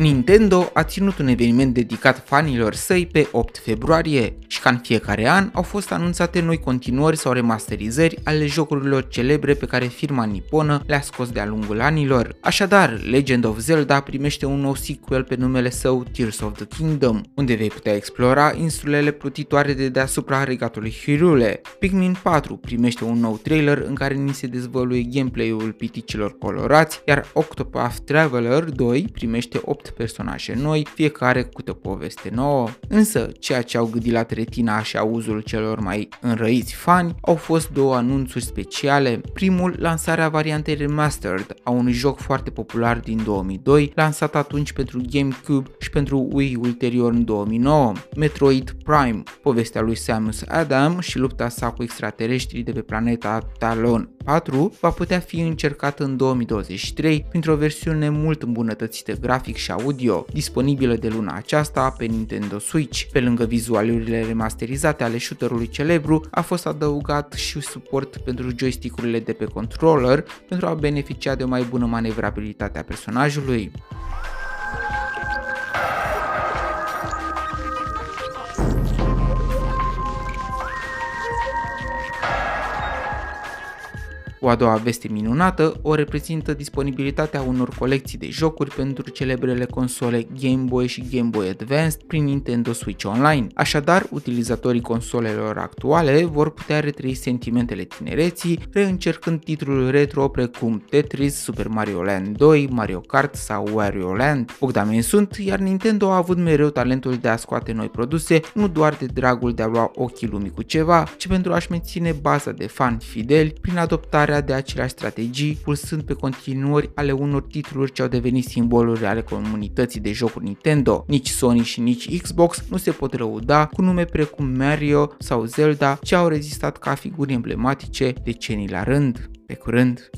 Nintendo a ținut un eveniment dedicat fanilor săi pe 8 februarie și ca în fiecare an au fost anunțate noi continuări sau remasterizări ale jocurilor celebre pe care firma niponă le-a scos de-a lungul anilor. Așadar, Legend of Zelda primește un nou sequel pe numele său Tears of the Kingdom, unde vei putea explora insulele plutitoare de deasupra regatului Hyrule. Pikmin 4 primește un nou trailer în care ni se dezvăluie gameplay-ul piticilor colorați, iar Octopath Traveler 2 primește 8 personaje noi, fiecare cu o poveste nouă. Însă, ceea ce au gâdilat retina și auzul celor mai înrăiți fani au fost două anunțuri speciale. Primul, lansarea variantei remastered a unui joc foarte popular din 2002, lansat atunci pentru GameCube și pentru Wii ulterior în 2009, Metroid Prime, povestea lui Samus Adam și lupta sa cu extraterestrii de pe planeta Talon 4 va putea fi încercat în 2023 printr-o versiune mult îmbunătățită grafic și audio, disponibilă de luna aceasta pe Nintendo Switch. Pe lângă vizualurile remasterizate ale shooterului celebru, a fost adăugat și suport pentru joystickurile de pe controller pentru a beneficia de o mai bună manevrabilitate a personajului. O a doua veste minunată o reprezintă disponibilitatea unor colecții de jocuri pentru celebrele console Game Boy și Game Boy Advanced prin Nintendo Switch Online. Așadar, utilizatorii consolelor actuale vor putea retrăi sentimentele tinereții, reîncercând titluri retro precum Tetris, Super Mario Land 2, Mario Kart sau Wario Land. Bogdameni sunt, iar Nintendo a avut mereu talentul de a scoate noi produse, nu doar de dragul de a lua ochii lumii cu ceva, ci pentru a-și menține baza de fani fideli prin adoptarea aplicarea de aceleași strategii, pulsând pe continuări ale unor titluri ce au devenit simboluri ale comunității de jocuri Nintendo. Nici Sony și nici Xbox nu se pot răuda cu nume precum Mario sau Zelda, ce au rezistat ca figuri emblematice decenii la rând. Pe curând!